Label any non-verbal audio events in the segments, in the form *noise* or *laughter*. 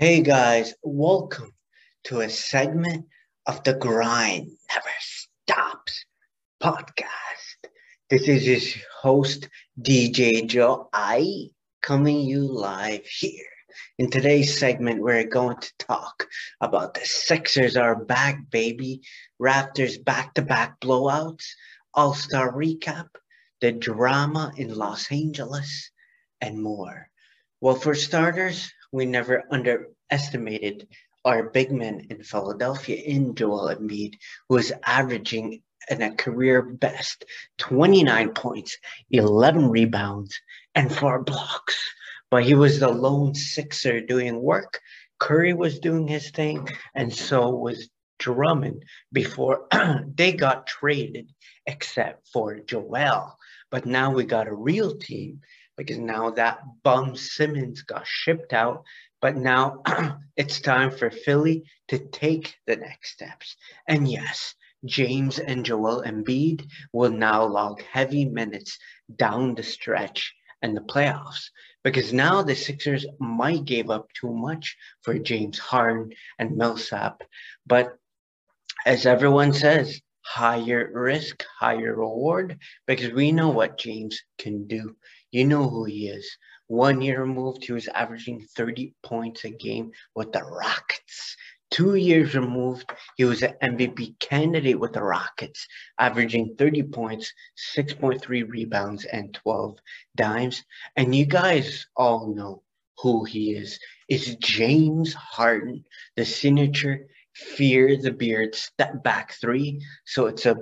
Hey guys, welcome to a segment of the Grind Never Stops podcast. This is his host, DJ Joe I, coming you live here. In today's segment, we're going to talk about the Sixers are back, baby. Raptors back to back blowouts, All Star recap, the drama in Los Angeles, and more. Well, for starters, we never underestimated our big man in Philadelphia in Joel Embiid, who is averaging in a career best 29 points, 11 rebounds, and four blocks. But he was the lone Sixer doing work. Curry was doing his thing, and so was Drummond before *clears throat* they got traded, except for Joel. But now we got a real team because now that bum Simmons got shipped out. But now *clears throat* it's time for Philly to take the next steps. And yes, James and Joel Embiid will now log heavy minutes down the stretch and the playoffs because now the Sixers might give up too much for James Harden and Millsap. But as everyone says, higher risk, higher reward, because we know what James can do. You know who he is. One year removed, he was averaging 30 points a game with the Rockets. Two years removed, he was an MVP candidate with the Rockets, averaging 30 points, 6.3 rebounds, and 12 dimes. And you guys all know who he is. It's James Harden, the signature Fear the Beard step back three. So it's a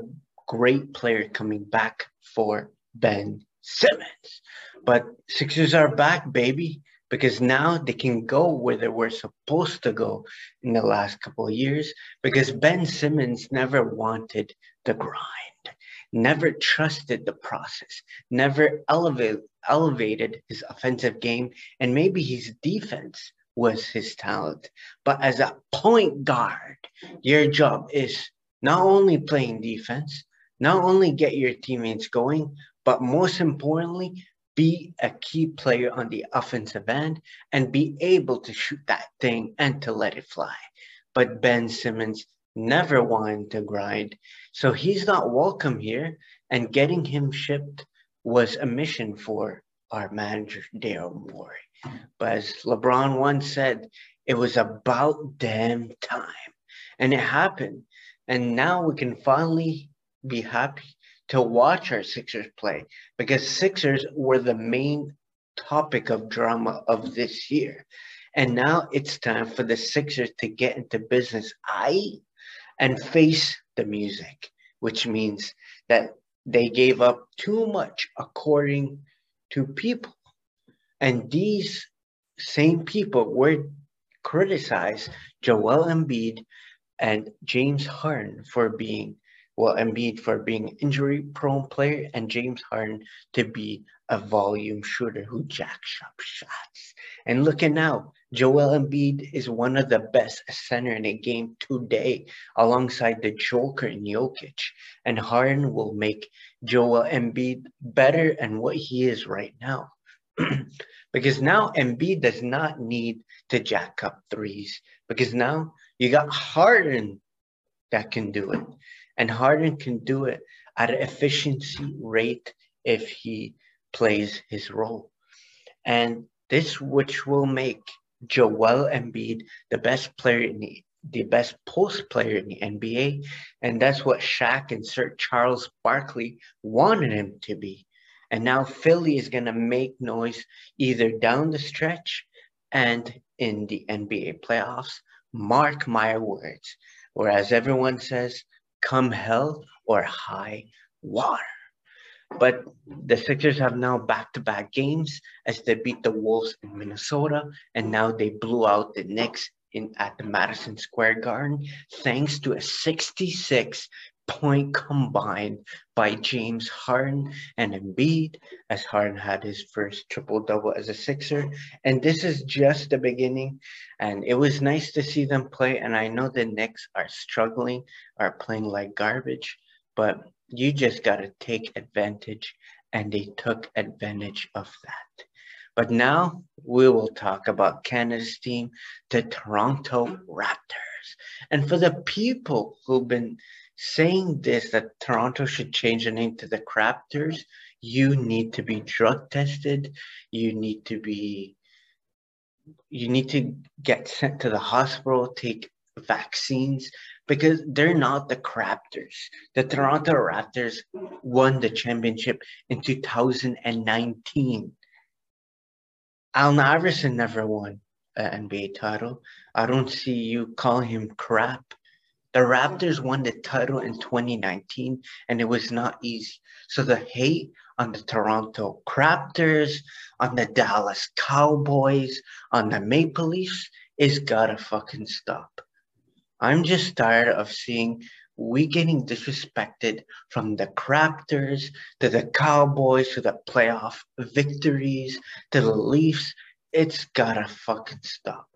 great player coming back for Ben Simmons. But Sixers are back, baby, because now they can go where they were supposed to go in the last couple of years because Ben Simmons never wanted the grind, never trusted the process, never elevate, elevated his offensive game, and maybe his defense was his talent. But as a point guard, your job is not only playing defense, not only get your teammates going, but most importantly, be a key player on the offensive end and be able to shoot that thing and to let it fly. But Ben Simmons never wanted to grind, so he's not welcome here. And getting him shipped was a mission for our manager, Daryl Morey. But as LeBron once said, it was about damn time. And it happened. And now we can finally be happy to watch our Sixers play because Sixers were the main topic of drama of this year. And now it's time for the Sixers to get into business I and face the music, which means that they gave up too much according to people. And these same people were criticized Joel Embiid and James Harden for being well, Embiid for being injury prone player and James Harden to be a volume shooter who jacks up shots. And looking now, Joel Embiid is one of the best center in the game today, alongside the Joker and Jokic. And Harden will make Joel Embiid better than what he is right now. *clears throat* because now Embiid does not need to jack up threes. Because now you got Harden that can do it. And Harden can do it at an efficiency rate if he plays his role. And this which will make Joel Embiid the best player in the the best post player in the NBA. And that's what Shaq and Sir Charles Barkley wanted him to be. And now Philly is going to make noise either down the stretch and in the NBA playoffs. Mark my words. Whereas everyone says come hell or high water. But the Sixers have now back-to-back games as they beat the Wolves in Minnesota, and now they blew out the Knicks in at the Madison Square Garden, thanks to a 66 point combined by James Harden and Embiid, as Harden had his first triple double as a Sixer. And this is just the beginning. And it was nice to see them play. And I know the Knicks are struggling, are playing like garbage, but you just got to take advantage. And they took advantage of that. But now we will talk about Canada's team, the Toronto Raptors. And for the people who've been saying this, that Toronto should change the name to the Craptors, you need to be drug tested. You need to be, you need to get sent to the hospital, take vaccines because they're not the Raptors. The Toronto Raptors won the championship in 2019. Allen Iverson never won an NBA title. I don't see you calling him crap. The Raptors won the title in 2019 and it was not easy. So the hate on the Toronto Raptors, on the Dallas Cowboys, on the Maple Leafs is gotta fucking stop. I'm just tired of seeing we getting disrespected from the Raptors to the Cowboys to the playoff victories to the Leafs. It's gotta fucking stop.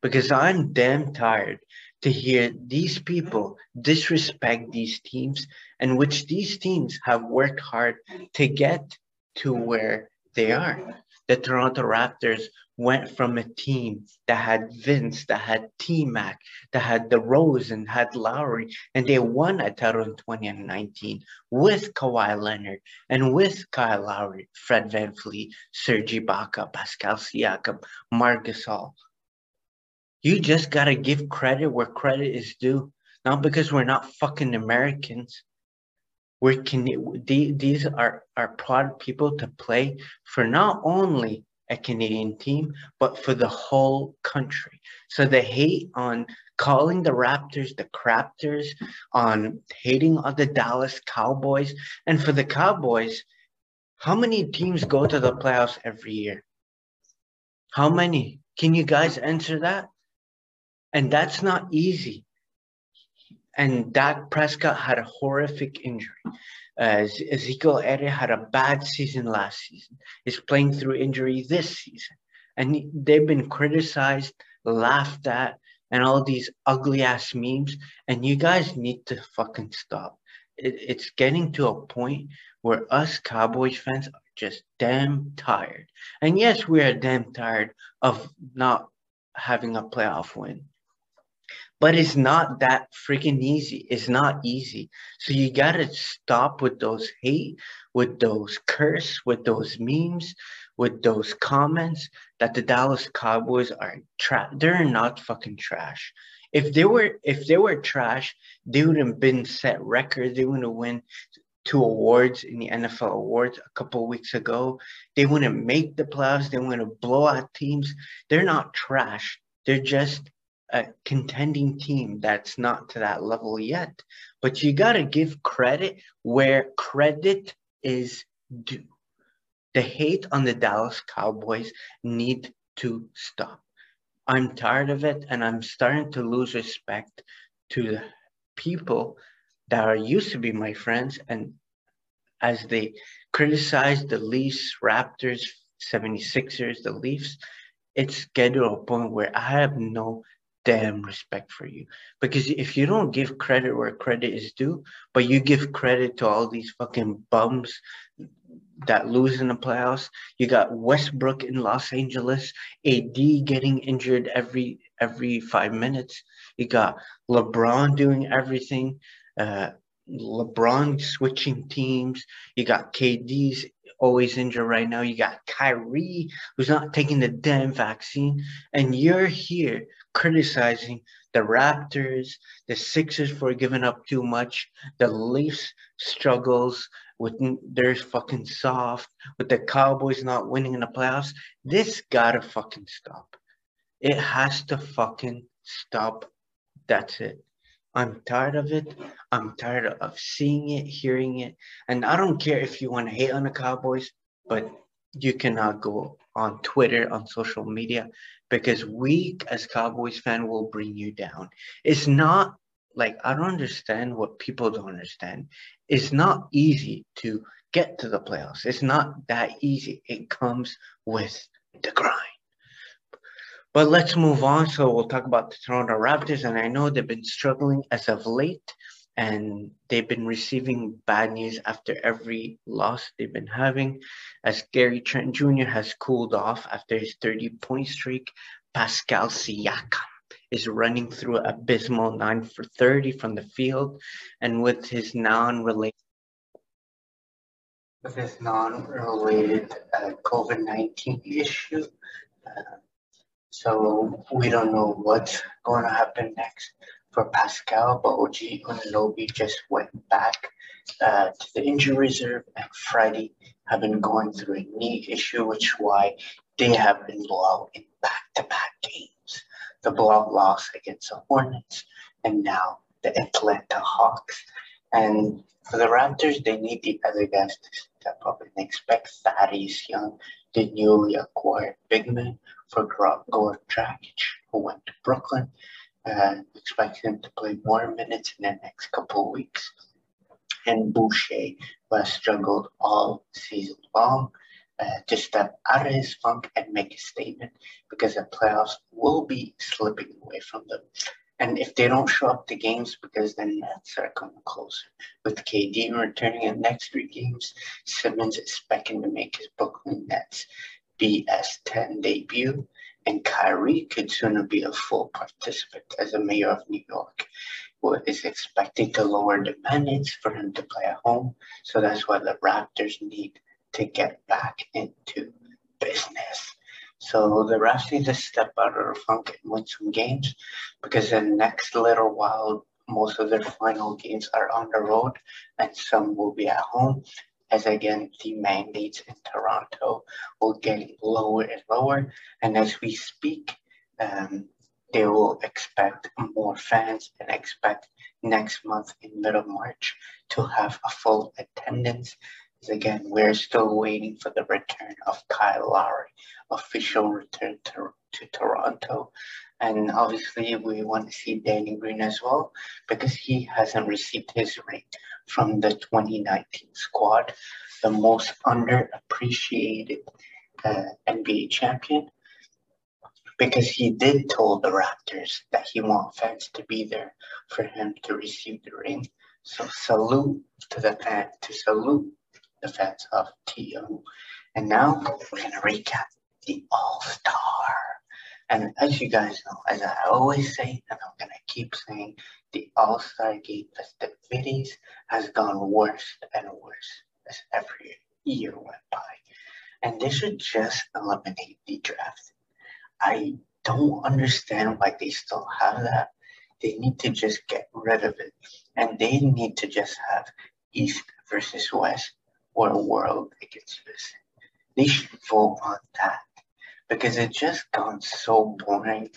Because I'm damn tired to hear these people disrespect these teams and which these teams have worked hard to get to where they are. The Toronto Raptors went from a team that had Vince, that had T Mac, that had DeRozan, had Lowry, and they won a title in 2019 with Kawhi Leonard and with Kyle Lowry, Fred Van VanVleet, Serge Ibaka, Pascal Siakam, Marc Gasol. You just gotta give credit where credit is due, not because we're not fucking Americans. We're can these are are proud people to play for not only a Canadian team, but for the whole country. So the hate on calling the Raptors the Craptors, on hating on the Dallas Cowboys, and for the Cowboys, how many teams go to the playoffs every year? How many? Can you guys answer that? And that's not easy. And Dak Prescott had a horrific injury. Uh, Ezekiel Elliott had a bad season last season. He's playing through injury this season. And they've been criticized, laughed at, and all these ugly ass memes. And you guys need to fucking stop. It, it's getting to a point where us Cowboys fans are just damn tired. And yes, we are damn tired of not having a playoff win. But it's not that freaking easy. It's not easy. So you gotta stop with those hate, with those curse, with those memes, with those comments that the Dallas Cowboys are trash. They're not fucking trash. If they were, if they were trash, they would have been set records. They would have won two awards in the NFL awards a couple weeks ago. They wouldn't make the playoffs. They wouldn't blow out teams. They're not trash. They're just a contending team that's not to that level yet. But you got to give credit where credit is due. The hate on the Dallas Cowboys need to stop. I'm tired of it and I'm starting to lose respect to the people that are used to be my friends and as they criticize the Leafs, Raptors, 76ers, the Leafs, it's getting to a point where I have no damn respect for you. Because if you don't give credit where credit is due, but you give credit to all these fucking bums that lose in the playoffs, you got Westbrook in Los Angeles, AD getting injured every every five minutes. You got LeBron doing everything. Uh, LeBron switching teams. You got KD's always injured right now. You got Kyrie who's not taking the damn vaccine, and you're here criticizing the Raptors, the Sixers for giving up too much, the Leafs struggles with they're fucking soft, with the Cowboys not winning in the playoffs. This gotta fucking stop. It has to fucking stop. That's it. I'm tired of it. I'm tired of seeing it, hearing it. And I don't care if you want to hate on the Cowboys, but you cannot go on Twitter, on social media, because we as Cowboys fan will bring you down. It's not like I don't understand what people don't understand. It's not easy to get to the playoffs. It's not that easy. It comes with the grind. But let's move on. So we'll talk about the Toronto Raptors, and I know they've been struggling as of late. And they've been receiving bad news after every loss they've been having. As Gary Trent Jr. has cooled off after his 30 point streak, Pascal Siakam is running through abysmal 9 for 30 from the field, and with his non-related with his non-related uh, COVID-19 issue. Uh, so we don't know what's going to happen next for Pascal, but OG Anunoby just went back uh, to the injury reserve and Friday have been going through a knee issue, which is why they have been blowout in back-to-back games. The blowout loss against the Hornets and now the Atlanta Hawks. And for the Raptors, they need the other guys to step up and expect Thaddeus Young, the newly acquired big man for Goran Dragic, who went to Brooklyn. Uh, expect him to play more minutes in the next couple of weeks. And Boucher, who has struggled all season long, uh, to step out of his funk and make a statement because the playoffs will be slipping away from them. And if they don't show up to games because the Nets are coming closer. With KD returning in the next three games, Simmons is expecting to make his Brooklyn Nets BS10 debut, and Kyrie could soon be a full participant as a mayor of New York, who is expected to lower the mandates for him to play at home. So that's why the Raptors need to get back into business. So the refs need to step out of the funk and win some games because the next little while, most of their final games are on the road and some will be at home. As again, the mandates in Toronto will get lower and lower. And as we speak, um, they will expect more fans and expect next month in middle March to have a full attendance again, we're still waiting for the return of Kyle Lowry, official return to, to Toronto. And obviously, we want to see Danny Green as well because he hasn't received his ring from the 2019 squad, the most underappreciated uh, NBA champion. Because he did tell the Raptors that he wants fans to be there for him to receive the ring. So salute to the fan, to salute defense of TO. And now we're going to recap the All Star. And as you guys know, as I always say, and I'm going to keep saying, the All Star Game festivities has gone worse and worse as every year went by. And they should just eliminate the draft. I don't understand why they still have that. They need to just get rid of it. And they need to just have East versus West or a world against this. They should vote on that because it just gone so boring.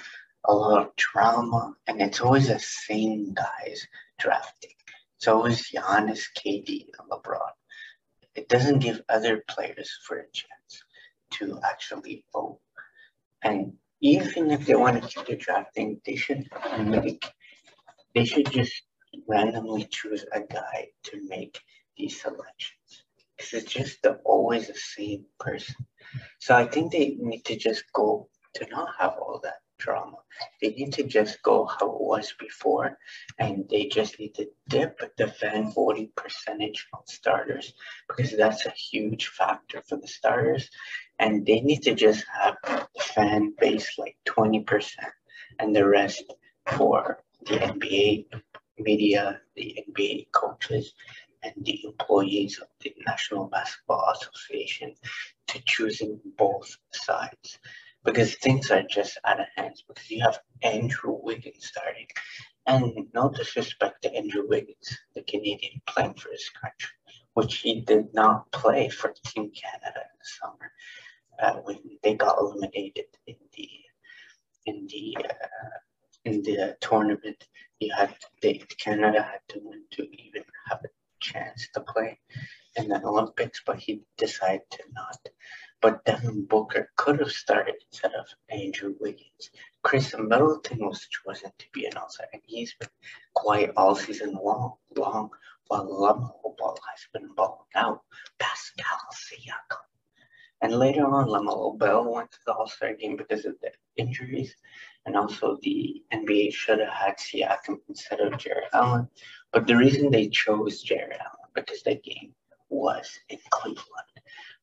A lot of drama, and it's always the same guys drafting. It's always Giannis, KD, and LeBron. It doesn't give other players for a chance to actually vote. And even if they want to keep the drafting, they should make, they should just randomly choose a guy to make these selections because it's just the, always the same person. So I think they need to just go to not have all that drama. They need to just go how it was before, and they just need to dip the fan voting percentage on starters because that's a huge factor for the starters. And they need to just have the fan base like 20% and the rest for the NBA media, the NBA coaches, and the employees of the National Basketball Association to choosing both sides because things are just out of hands because you have Andrew Wiggins starting. And no disrespect to Andrew Wiggins, the Canadian playing for his country, which he did not play for Team Canada in the summer uh, when they got eliminated in the in the uh, in the tournament. You had they, Canada had to win to even have a chance to play in the Olympics, but he decided to not. But Devin Booker could have started instead of Andrew Wiggins. Khris Middleton was chosen to be an outside, and he's been quiet all season long, long while LaMelo Ball has been balling out. Pascal Siakam. And later on, LaMelo Ball went to the All Star game because of the injuries. And also, the NBA should have had Siakam instead of Jarrett Allen. But the reason they chose Jarrett Allen because the game was in Cleveland.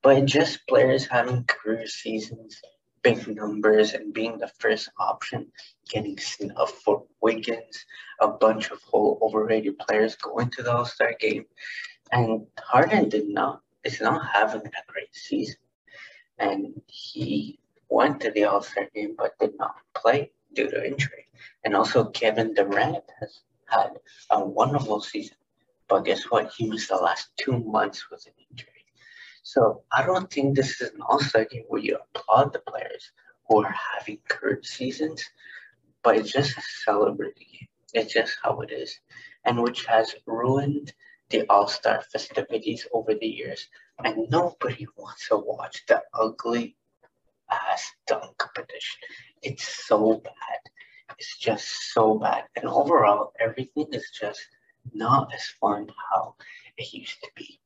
But just players having career seasons, big numbers, and being the first option, getting snubbed for Wiggins, a bunch of whole overrated players going to the All Star game. And Harden did not is not having a great season. And he went to the All Star game but did not play due to injury. And also Kevin Durant has had a wonderful season. But guess what? He missed the last two months with an injury. So I don't think this is an All Star game where you applaud the players who are having good seasons, but it's just a celebrating game. It's just how it is, and which has ruined the All Star festivities over the years. And nobody wants to watch the ugly ass dunk competition. It's so bad. It's just so bad. And overall, everything is just not as fun how it used to be.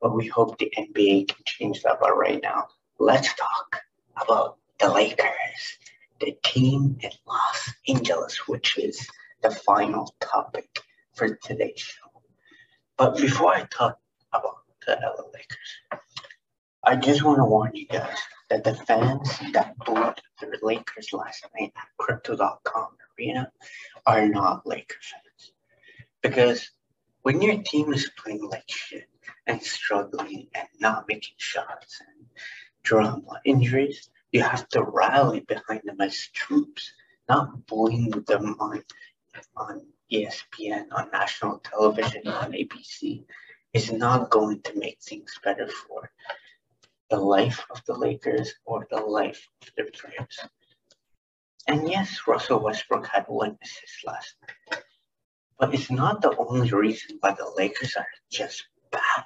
But we hope the NBA can change that. But right now, let's talk about the Lakers, the team in Los Angeles, which is the final topic for today's show. But before I talk the LA Lakers, I just want to warn you guys that the fans that booed the Lakers last night at Crypto.com Arena are not Lakers fans. Because when your team is playing like shit and struggling and not making shots and drama injuries, you have to rally behind them as troops, not bullying them on, on ESPN, on national television, on ABC, is not going to make things better for the life of the Lakers or the life of their players. And yes, Russell Westbrook had one assist last night. But it's not the only reason why the Lakers are just bad.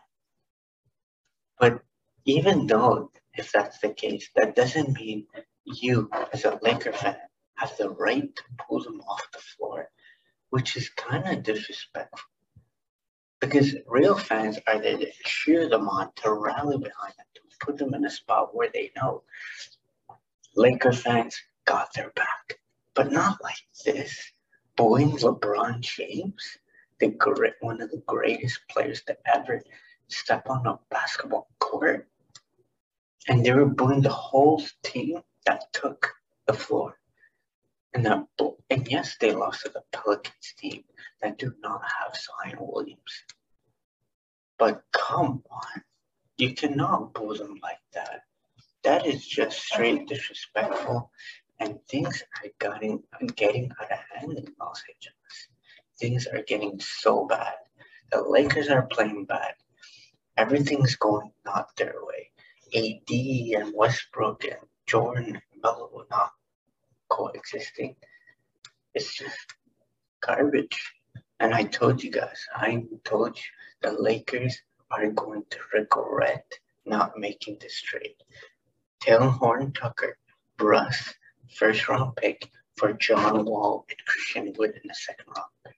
But even though if that's the case, that doesn't mean you as a Laker fan have the right to pull them off the floor which is kind of disrespectful. Because real fans are there to cheer them on, to rally behind them, to put them in a spot where they know Laker fans got their back. But not like this. Booing LeBron James, the great, one of the greatest players to ever step on a basketball court. And they were booing the whole team that took the floor. And that, and yes, they lost to the Pelicans team that do not have Zion Williams. But come on, you cannot boo them like that. That is just straight disrespectful, and things are getting getting out of hand in Los Angeles. Things are getting so bad. The Lakers are playing bad. Everything's going not their way. AD and Westbrook and Jordan and Melo not coexisting. It's just garbage. And I told you guys, I told you the Lakers are going to regret not making this trade. Talen Horton Tucker, Russ, first round pick for John Wall and Christian Wood in the second round pick.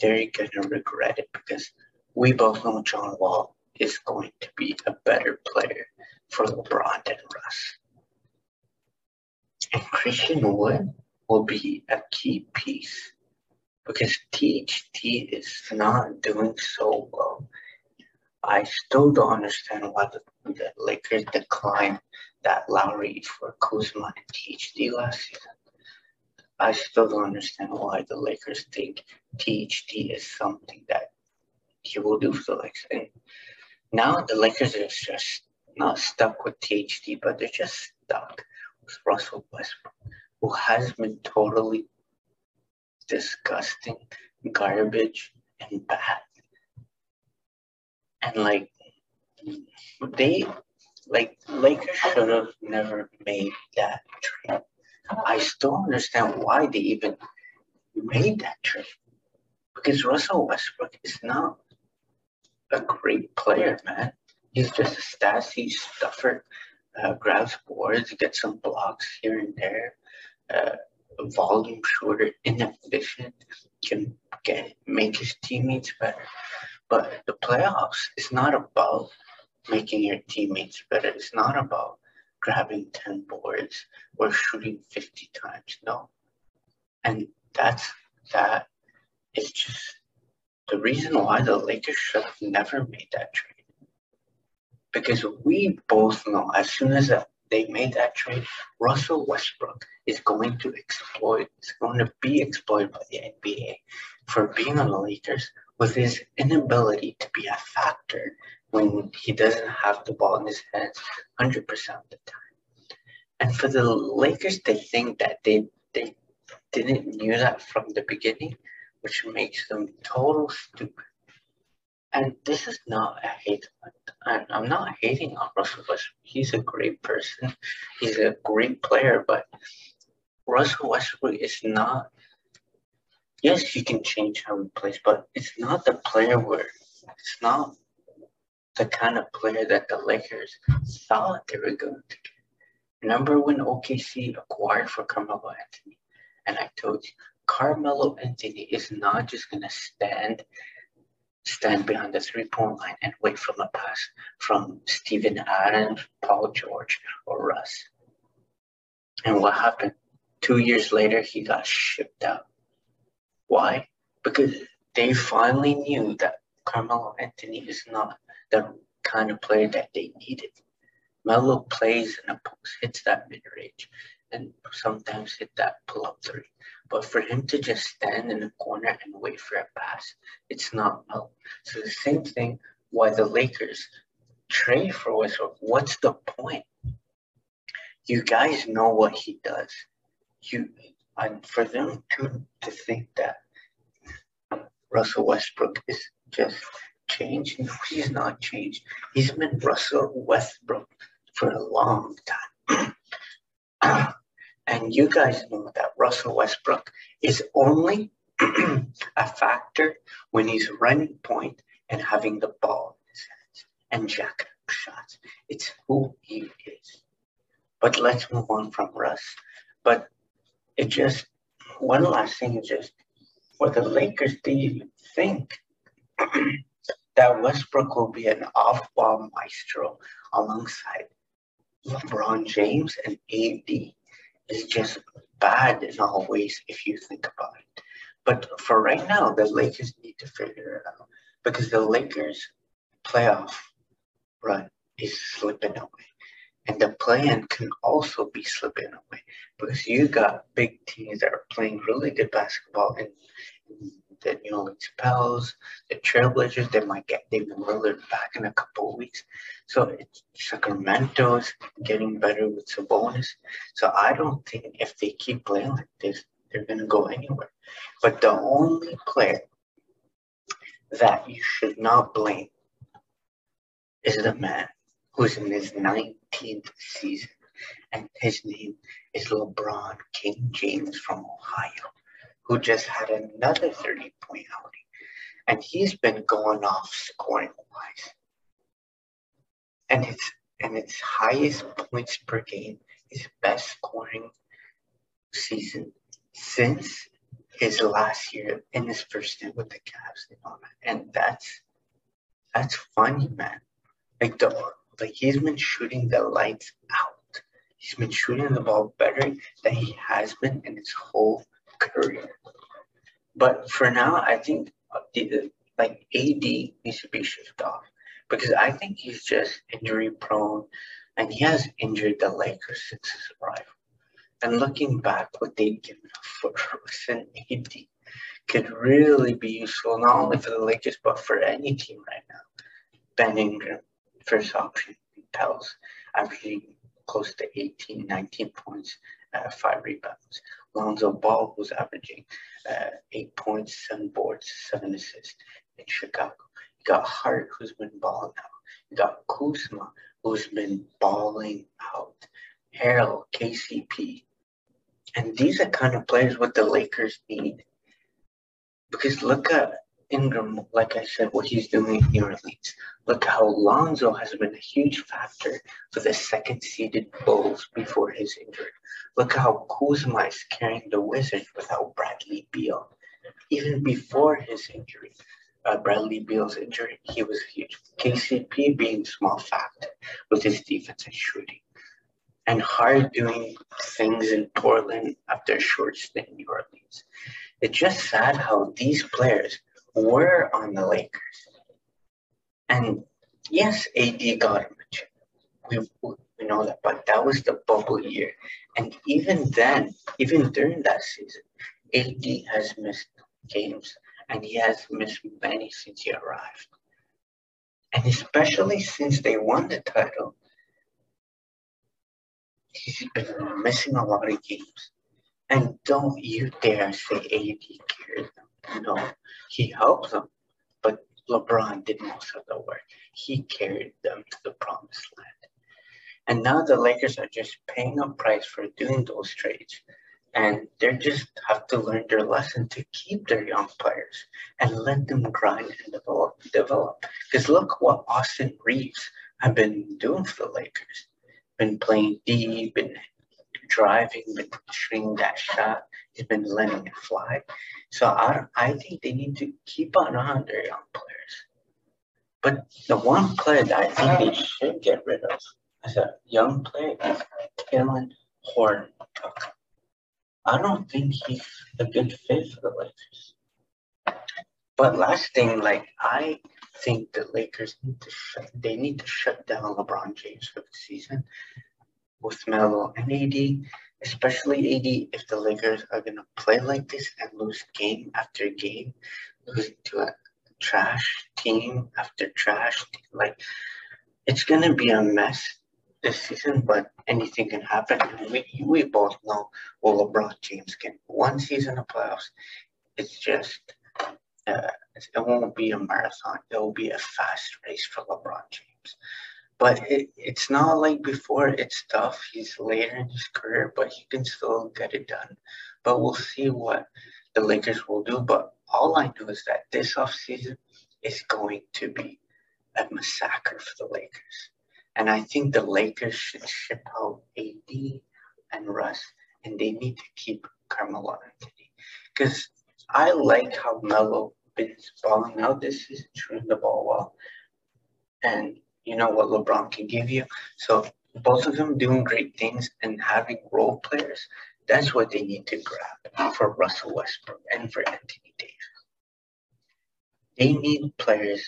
They're gonna regret it because we both know John Wall is going to be a better player for LeBron than Russ. And Christian Wood will be a key piece because THT is not doing so well. I still don't understand why the, the Lakers declined that Lowry for Kuzma and THT last season. I still don't understand why the Lakers think THT is something that he will do for the Lakers. And now the Lakers are just not stuck with THT, but they're just stuck with Russell Westbrook, who has been totally disgusting, garbage, and bad. And like they like Lakers should have never made that trade. I still understand why they even made that trade. Because Russell Westbrook is not a great player, man. He's just a stashy stuffer uh, boards, gets some blocks here and there, uh, volume shorter, inefficient, can get make his teammates better. But the playoffs is not about making your teammates better. It's not about grabbing 10 boards or shooting 50 times. No. And that's that is just the reason why the Lakers should have never made that trade. Because we both know as soon as they made that trade, Russell Westbrook is going to exploit, is going to be exploited by the NBA for being on the Lakers with his inability to be a factor when he doesn't have the ball in his hands 100% of the time. And for the Lakers to think that they, they didn't knew that from the beginning, which makes them total stupid. And this is not a hate. I'm not hating on Russell Westbrook. He's a great person. He's a great player, but Russell Westbrook is not. Yes, he can change how he plays, but it's not the player where it's not the kind of player that the Lakers thought they were going to get. Remember when OKC acquired for Carmelo Anthony? And I told you, Carmelo Anthony is not just going to stand stand behind the three-point line and wait for a pass from Steven Adams, Paul George, or Russ. And what happened? Two years later, he got shipped out. Why? Because they finally knew that Carmelo Anthony is not the kind of player that they needed. Melo plays in a post, hits that mid range, and sometimes hit that pull up three. But for him to just stand in the corner and wait for a pass, it's not Melo. So the same thing why the Lakers trade for Westbrook. What's the point? You guys know what he does. You and for them to to think that Russell Westbrook is just changed. No, he's not changed. He's been Russell Westbrook for a long time. *clears throat* and you guys know that Russell Westbrook is only *clears throat* a factor when he's running point and having the ball in his hands and jacking up shots. It's who he is. But let's move on from Russ. But it just, one last thing is just, for the Lakers do you think *clears throat* that Westbrook will be an off-ball maestro alongside LeBron James and AD is just bad in all ways if you think about it. But for right now, the Lakers need to figure it out because the Lakers playoff run is slipping away. And the plan can also be slipping away because you got big teams that are playing really good basketball in the New Orleans Pels, the Trailblazers, they might get David Lillard back in a couple of weeks. So Sacramento's getting better with Sabonis. So I don't think if they keep playing like this, they're going to go anywhere. But the only player that you should not blame is the man who's in his 19th season. And his name is LeBron King James from Ohio who just had another 30 point outing. And he's been going off scoring wise. And it's and its highest points per game, his best scoring season since his last year in his first stint with the Cavs. And that's that's funny, man. Like the like he's been shooting the lights out. He's been shooting the ball better than he has been in his whole career. But for now, I think the, like AD needs to be shifted off because I think he's just injury prone and he has injured the Lakers since his arrival. And looking back, what they've given up for Russ AD could really be useful not only for the Lakers but for any team right now. Ben Ingram, first option, Pels, averaging close to 18, 19 points, uh, five rebounds. Lonzo Ball was averaging uh, eight points, seven boards, seven assists in Chicago. You got Hart, who's been balling out. You got Kuzma, who's been balling out. Harrell, KCP. And these are kind of players what the Lakers need. Because look at Ingram, like I said, what he's doing in New Orleans. Look how Lonzo has been a huge factor for the second seeded Bulls before his injury. Look how Kuzma is carrying the Wizards without Bradley Beal, even before his injury. uh, Bradley Beal's injury, he was huge. KCP being small fact with his defense and shooting. And Hart doing things in Portland after a short stint in New Orleans. It's just sad how these players were on the Lakers. And yes, AD got him. We, we know that, but that was the bubble year. And even then, even during that season, AD has missed games and he has missed many since he arrived. And especially since they won the title, he's been missing a lot of games. And don't you dare say AD carries them. No, he helped them, but LeBron did most of the work. He carried them to the promised land. And now the Lakers are just paying a price for doing those trades and they just have to learn their lesson to keep their young players and let them grind and develop. Develop. Because look what Austin Reaves have been doing for the Lakers. Been playing deep, been driving, been shooting that shot. He's been letting it fly. So I, I think they need to keep on on their young players. But the one player that I think they should get rid of as a young player is Horton Tucker. I don't think he's a good fit for the Lakers. But last thing, like I think the Lakers need to shut they need to shut down LeBron James for the season with Melo and AD, especially AD if the Lakers are gonna play like this and lose game after game, lose to a trash team after trash team. Like it's gonna be a mess this season, but anything can happen. We, we both know what LeBron James can. One season of playoffs, it's just, uh, it won't be a marathon. It will be a fast race for LeBron James. But it, it's not like before. It's tough. He's later in his career, but he can still get it done. But we'll see what the Lakers will do. But all I know is that this offseason is going to be a massacre for the Lakers. And I think the Lakers should ship out AD and Russ, and they need to keep Carmelo Anthony. Because I like how Melo been balling out this season, shooting the ball well. And you know what LeBron can give you. So both of them doing great things and having role players, that's what they need to grab for Russell Westbrook and for Anthony Davis. They need players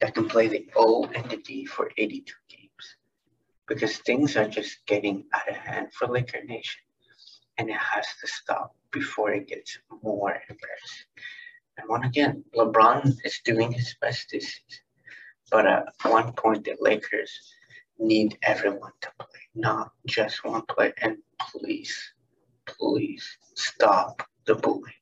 that can play the O and the D for 82 games because things are just getting out of hand for Laker Nation and it has to stop before it gets more embarrassing. And once again, LeBron is doing his best this season. But uh, at one point, the Lakers need everyone to play, not just one player. And please, please stop the bullying.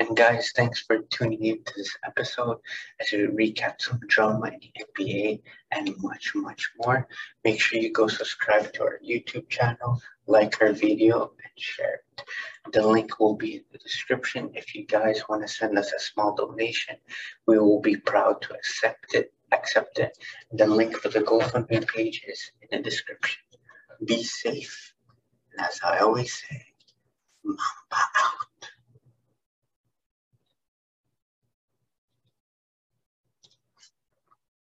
And guys, thanks for tuning in to this episode as we recap some drama in the NBA and much, much more. Make sure you go subscribe to our YouTube channel, like our video, and share it. The link will be in the description. If you guys want to send us a small donation, we will be proud to accept it. Accept it. The link for the GoFundMe page is in the description. Be safe. And as I always say, Mamba out.